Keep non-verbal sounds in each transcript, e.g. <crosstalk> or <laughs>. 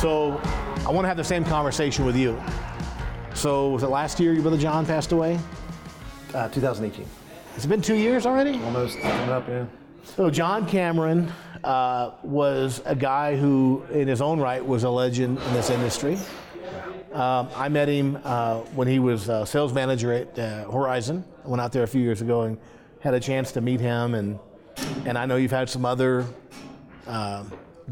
So I want to have the same conversation with you. So was it last year your brother John passed away? Uh, 2018. It's been two years already? Almost coming up, yeah. So John Cameron uh, was a guy who, in his own right, was a legend in this industry. Um, I met him uh, when he was uh, sales manager at uh, Horizon. I went out there a few years ago and had a chance to meet him. And and I know you've had some other uh,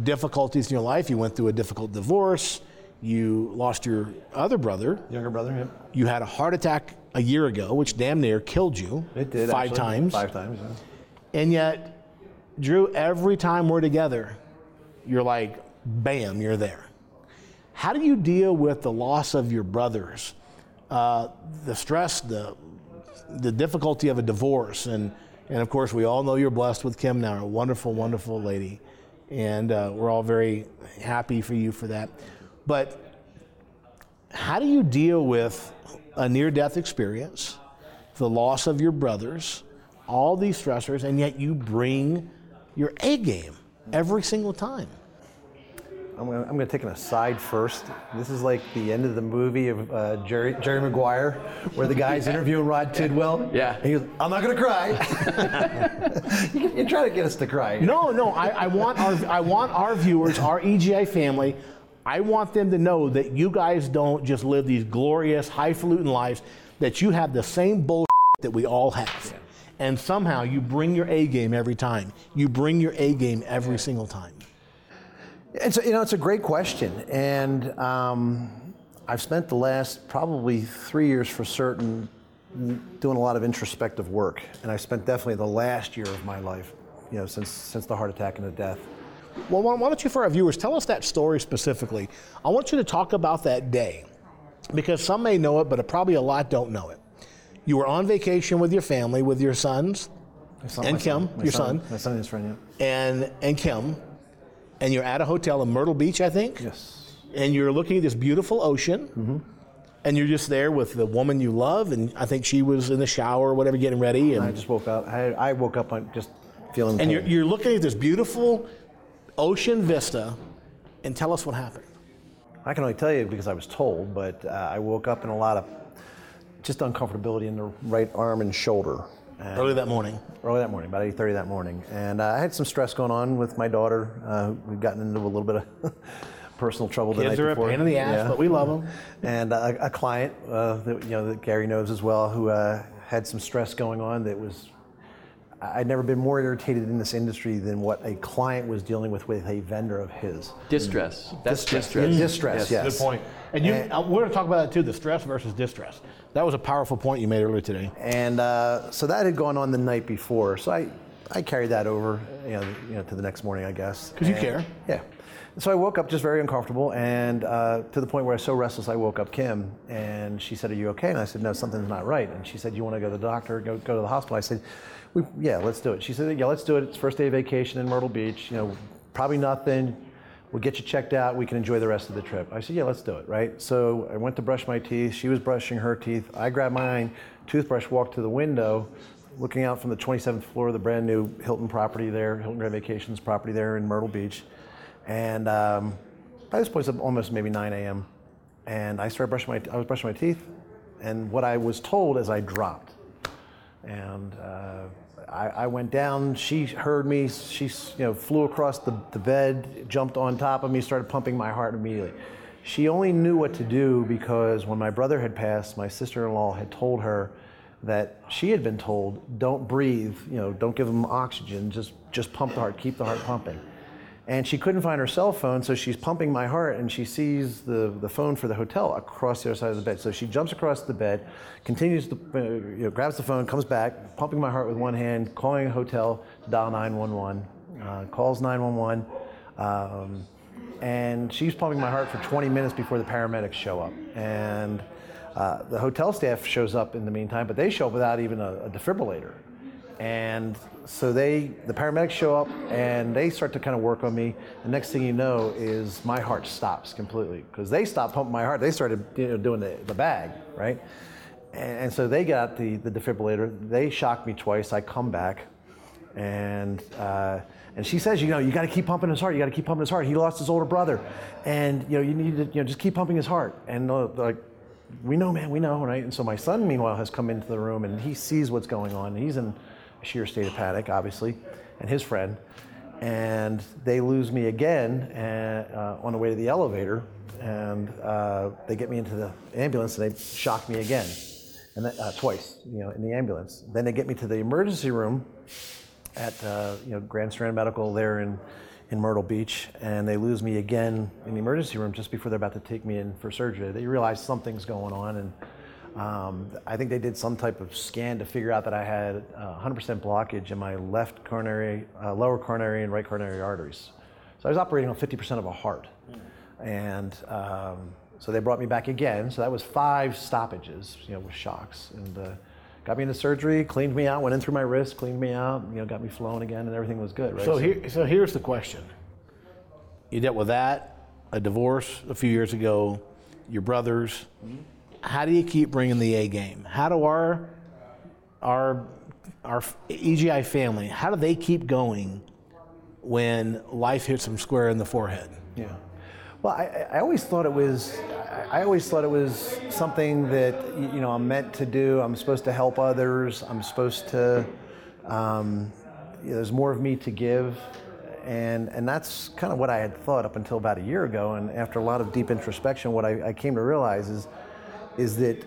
difficulties in your life. You went through a difficult divorce. You lost your other brother. Younger brother, yep. You had a heart attack a year ago, which damn near killed you. It did. five actually. times. Five times, yeah. And yet, Drew, every time we're together, you're like, bam, you're there. How do you deal with the loss of your brothers, uh, the stress, the the difficulty of a divorce, and and of course we all know you're blessed with Kim now, a wonderful, wonderful lady, and uh, we're all very happy for you for that. But how do you deal with a near-death experience, the loss of your brothers, all these stressors, and yet you bring your A game every single time? I'm gonna, I'm gonna take an aside first. This is like the end of the movie of uh, Jerry, Jerry Maguire, where the <laughs> guy's interviewing Rod Tidwell. Yeah. And he goes, I'm not gonna cry. <laughs> <laughs> you, you try to get us to cry. No, no. I, I want our I want our viewers, our EGI family. I want them to know that you guys don't just live these glorious, highfalutin lives. That you have the same bullshit that we all have, and somehow you bring your A game every time. You bring your A game every single time. It's you know it's a great question, and um, I've spent the last probably three years for certain doing a lot of introspective work, and I spent definitely the last year of my life, you know, since since the heart attack and the death. Well, why don't you, for our viewers, tell us that story specifically? I want you to talk about that day because some may know it, but probably a lot don't know it. You were on vacation with your family, with your sons, son- And my son- Kim, your son. my son and his friend, and and Kim, and you're at a hotel in Myrtle Beach, I think. Yes. And you're looking at this beautiful ocean, Mm-hmm. and you're just there with the woman you love, and I think she was in the shower or whatever, getting ready, and I just woke up. I, I woke up on just feeling. and pain. you're, you're looking at this beautiful ocean vista, and tell us what happened. I can only tell you because I was told, but uh, I woke up in a lot of just uncomfortability in the right arm and shoulder. And Early that morning. early that morning, about 8:30 that morning, and uh, I had some stress going on with my daughter. Uh, we've gotten into a little bit of <laughs> personal trouble the Kids night are a pain in the ass, Yeah. but we love them. and uh, a, a client uh, that you know that Gary knows as well, who uh, had some stress going on that was. I'd never been more irritated in this industry than what a client was dealing with with a vendor of his. Distress. That's Distress. distress. Distress, yes. Good point. And you, And- uh, we're going to talk about that too the stress versus distress. That was a powerful point you made earlier today. And uh, so that had gone on the night before. So I, I carried that over, you know, you know, to the next morning, I guess. 'Cause you care. Yeah. So I woke up just very uncomfortable, and uh, to the point where I was so restless, I woke up Kim, and she said, "Are you okay?" And I said, "No, something's not right." And she said, "You want to go to the doctor? Go go to the hospital?" I said, we, "Yeah, let's do it." She said, "Yeah, let's do it. It's first day of vacation in Myrtle Beach. You know, probably nothing. We'll get you checked out. We can enjoy the rest of the trip." I said, "Yeah, let's do it." Right. So I went to brush my teeth. She was brushing her teeth. I grabbed my toothbrush, walked to the window, looking out from the 27th floor of the brand new Hilton property there, Hilton Grand Vacations property there in Myrtle Beach. And um, by this point, it's almost maybe 9 a.m. And I started brushing my, I was brushing my teeth, and what I was told is I dropped. And uh, I, I went down. She heard me. She, you know, flew across the, the bed, jumped on top of me, started pumping my heart immediately. She only knew what to do because when my brother had passed, my sister-in-law had told her that she had been told, "Don't breathe. You know, don't give them oxygen. Just, just pump the heart. Keep the heart pumping." And she couldn't find her cell phone, so she's pumping my heart, and she sees the, the phone for the hotel across the other side of the bed. So she jumps across the bed, continues to, uh, you know, grabs the phone, comes back, pumping my heart with one hand, calling a hotel to dial 911, uh, calls 911, um, and she's pumping my heart for 20 minutes before the paramedics show up. And uh, the hotel staff shows up in the meantime, but they show up without even a, a defibrillator. And so they, the paramedics show up and they start to kind of work on me. The next thing you know is my heart stops completely because they stopped pumping my heart. They started you know, doing the, the bag, right? And, and so they got the, the defibrillator. They shocked me twice. I come back and uh, and she says, you know, you got to keep pumping his heart. You got to keep pumping his heart. He lost his older brother, and you know, you need to, you know, just keep pumping his heart. And uh, like, we know, man, we know, right? And so my son, meanwhile, has come into the room, and he sees what's going on. He's in sheer state of panic, obviously, and his friend, and they lose me again and, uh, on the way to the elevator, and uh, they get me into the ambulance, and they shock me again, and then, uh, twice, you know, in the ambulance. Then they get me to the emergency room at uh, you know Grand Strand Medical there in in Myrtle Beach, and they lose me again in the emergency room just before they're about to take me in for surgery. They realize something's going on, and um, I think they did some type of scan to figure out that I had uh, 100% blockage in my left coronary, uh, lower coronary, and right coronary arteries. So I was operating on 50% of a heart, and um, so they brought me back again. So that was five stoppages, you know, with shocks, and uh, got me into surgery, cleaned me out, went in through my wrist, cleaned me out, you know, got me flowing again, and everything was good. Right. So here, so here's the question: You dealt with that, a divorce a few years ago, your brothers. How do you keep bringing the A game? How do our our our EGI family? How do they keep going when life hits them square in the forehead? Yeah. Well, I, I always thought it was. I always thought it was something that you know I'm meant to do. I'm supposed to help others. I'm supposed to. Um, you know, there's more of me to give, and and that's kind of what I had thought up until about a year ago. And after a lot of deep introspection, what I, I came to realize is is that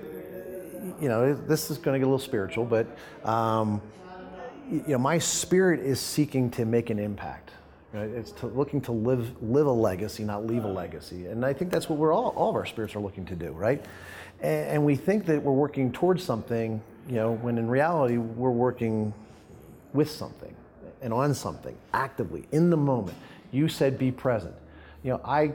you know this is going to get a little spiritual, but um, you know my spirit is seeking to make an impact. Right? It's to, looking to live live a legacy, not leave a legacy. And I think that's what we're all all of our spirits are looking to do, right? And, and we think that we're working towards something, you know, when in reality we're working with something and on something actively in the moment. You said be present. You know, I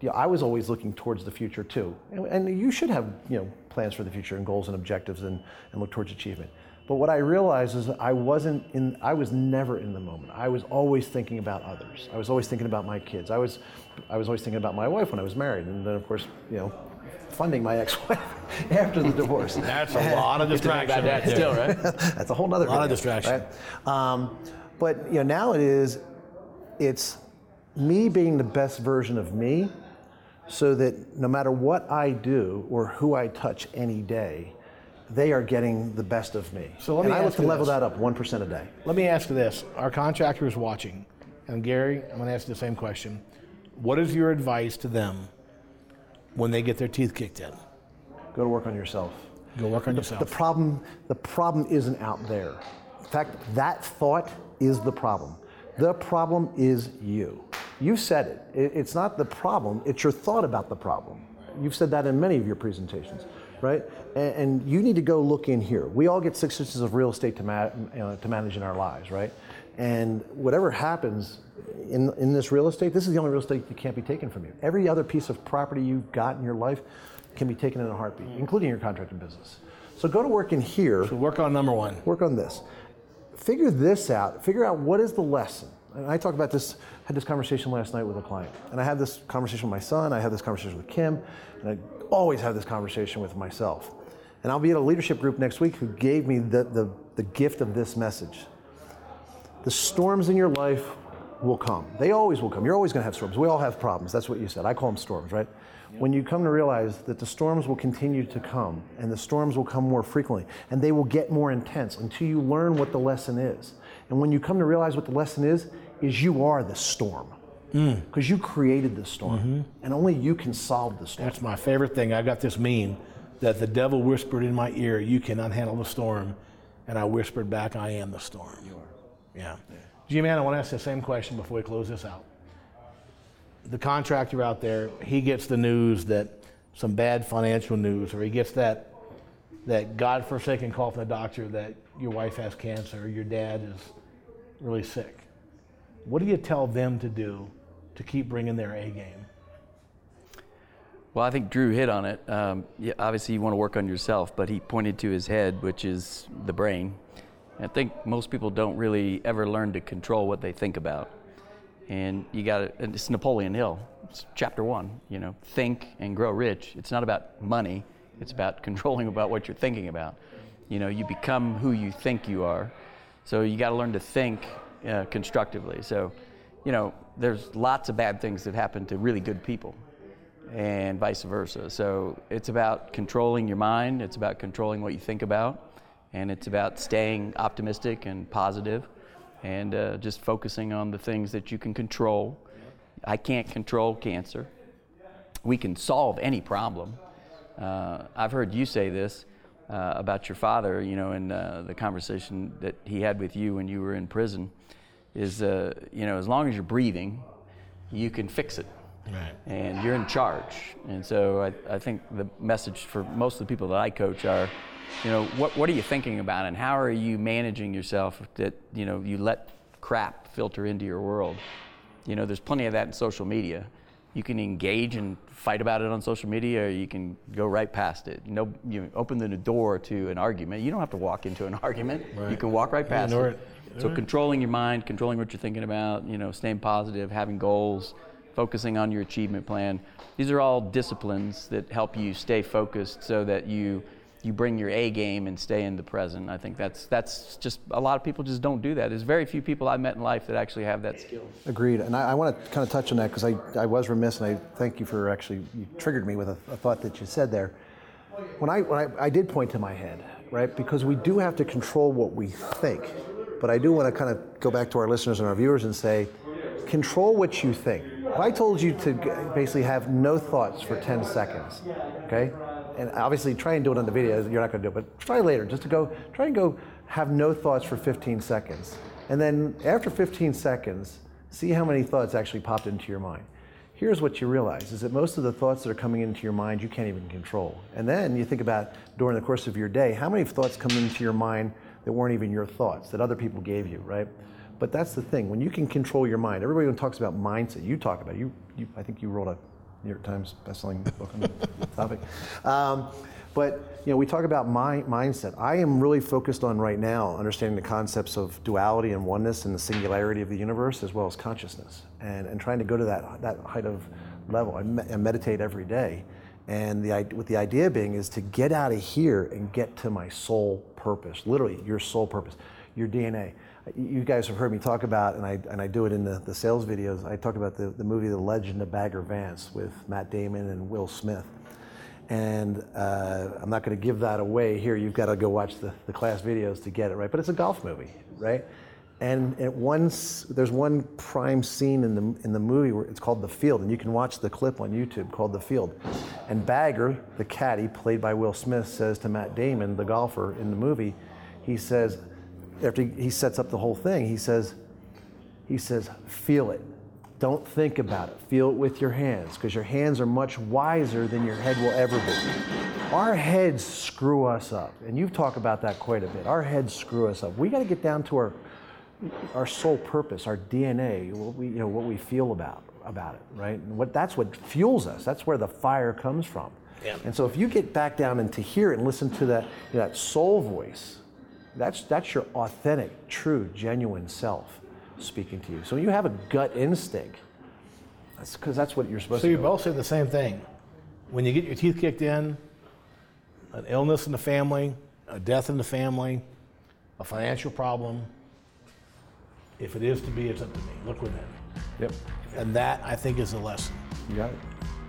you know, I was always looking towards the future too. And, and, you should have, you know, plans for the future and goals and objectives and, and look towards achievement. But what I realized is that I wasn't in, I was never in the moment. I was always thinking about others. I was always thinking about my kids. I was, I was always thinking about my wife when I was married. And then, of course, you know, funding my <laughs> ex-wife after the divorce. That's a lot of <laughs> distraction. that still, right? <laughs> That's a whole other. A lot of distraction. Right? Um, but you know, now it is, it's me being the best version of me, so that no matter what I do or who I touch any day, they are getting the best of me. So let me and I look to level this. that up one percent a day. Let me ask you this: Our contractor is watching, and Gary, I'm going to ask you the same question. What is your advice to them when they get their teeth kicked in? Go to work on yourself. Go work on The, yourself. the problem, the problem isn't out there. In fact, that thought is the problem. The problem is you. You said it. it. It's not the problem. It's your thought about the problem. You've said that in many of your presentations, right? And, and you need to go look in here. We all get six inches of real estate to, ma- to manage in our lives, right? And whatever happens in, in this real estate, this is the only real estate that can't be taken from you. Every other piece of property you've got in your life can be taken in a heartbeat, including your contracting business. So go to work in here so work on number one. work on this. Figure this out. Figure out what is the lesson. And I talked about this, had this conversation last night with a client. And I had this conversation with my son, I had this conversation with Kim, and I always have this conversation with myself. And I'll be at a leadership group next week who gave me the, the, the gift of this message. The storms in your life will come. They always will come. You're always going to have storms. We all have problems. That's what you said. I call them storms, right? When you come to realize that the storms will continue to come and the storms will come more frequently and they will get more intense until you learn what the lesson is. And when you come to realize what the lesson is, is you are the storm. Mm. Because you created the storm mm-hmm. and only you can solve the storm. That's my favorite thing. I got this meme that the devil whispered in my ear, "You cannot handle the storm," and I whispered back, "I am the storm." You are. Yeah. G-Man, I want to ask the same question before we close this out. The contractor out there, he gets the news that some bad financial news, or he gets that that God-forsaken call from the doctor that your wife has cancer, or your dad is really sick. What do you tell them to do to keep bringing their A game? Well, I think Drew hit on it. Um, yeah, obviously, you want to work on yourself, but he pointed to his head, which is the brain. I think most people don't really ever learn to control what they think about. And you got to, it's Napoleon Hill, it's chapter one, you know, think and grow rich. It's not about money, it's about <laughs> controlling about what you're thinking about. You know, you become who you think you are. So you got to learn to think uh, constructively. So, you know, there's lots of bad things that happen to really good people, and vice versa. So it's about controlling your mind. It's about controlling what you think about, and it's about staying optimistic and positive, and uh, just focusing on the things that you can control. I can't control cancer. We can solve any problem. Uh, I've heard you say this uh, about your father, you know, in uh, the conversation that he had with you when you were in prison, is, uh, you know, as long as you're breathing, you can fix it. Right. And you're in charge. And so I, I think the message for most of the people that I coach are, you know, what, what are you thinking about and how are you managing yourself that, you know, you let crap filter into your world? You know, there's plenty of that in social media. You can engage and fight about it on social media, or you can go right past it. No, you open the door to an argument. You don't have to walk into an <laughs> argument. Right. You can walk right past ignore it. it. So Right. controlling your mind, controlling what you're thinking about, you know, staying positive, having goals, focusing on your achievement plan. These are all disciplines that help you stay focused so that you you bring your A game and stay in the present. I think that's that's just a lot of people just don't do that. There's very few people I've met in life that actually have that skill. Agreed. And I, I want to kind of touch on that because I, I was remiss and I thank you for actually, you triggered me with a, a thought that you said there. When I, when I, I did point to my head, right? Because we do have to control what we think. But I do want to kind of go back to our listeners and our viewers and say, control what you think. If I told you to basically have no thoughts for 10 seconds, okay? And obviously try and do it on the video, you're not going to do it, but try later just to go, try and go have no thoughts for 15 seconds. And then after 15 seconds, see how many thoughts actually popped into your mind. Here's what you realize is that most of the thoughts that are coming into your mind you can't even control. And then you think about during the course of your day, how many thoughts come into your mind that weren't even your thoughts, that other people gave you, right? But that's the thing. When you can control your mind, everybody talks about mindset, you talk about it. you, you I think you wrote a New York Times bestselling book on the <laughs> topic. Um, but you know, we talk about my mindset. I am really focused on right now understanding the concepts of duality and oneness and the singularity of the universe, as well as consciousness, and, and trying to go to that that height of level. I, me- I meditate every day, and the what the idea being is to get out of here and get to my soul purpose. Literally, your soul purpose, your DNA. You guys have heard me talk about, and I, and I do it in the, the sales videos. I talk about the, the movie The Legend of Bagger Vance with Matt Damon and Will Smith. And uh, I'm not going to give that away here. You've got to go watch the, the class videos to get it right. But it's a golf movie, right? And at once, there's one prime scene in the in the movie where it's called The Field, and you can watch the clip on YouTube called The Field. And Bagger, the caddy, played by Will Smith, says to Matt Damon, the golfer in the movie, he says, after he sets up the whole thing, he says, he says, feel it. Don't think about it. Feel it with your hands because your hands are much wiser than your head will ever be. Our heads screw us up, and you've talked about that quite a bit. Our heads screw us up. We got to get down to our our sole purpose, our DNA, what we, you know, what we feel about about it, right? And what that's what fuels us. That's where the fire comes from. Yeah. And so if you get back down and to hear and listen to that you know, that soul voice, that's that's your authentic, true, genuine self speaking to you. So you have a gut instinct, that's because that's what you're supposed So to So you both say the same thing. When you get your teeth kicked in, an illness in the family, a death in the family, a financial problem, if it is to be, it's up to me. Look within. Yep. And that, I think, is a lesson. You got it.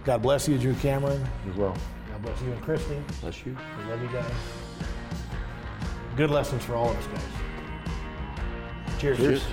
God bless you, Drew Cameron. As well. God bless you and Christy. Bless you. We love you guys. Good lessons for all of us, guys. Cheers. Cheers.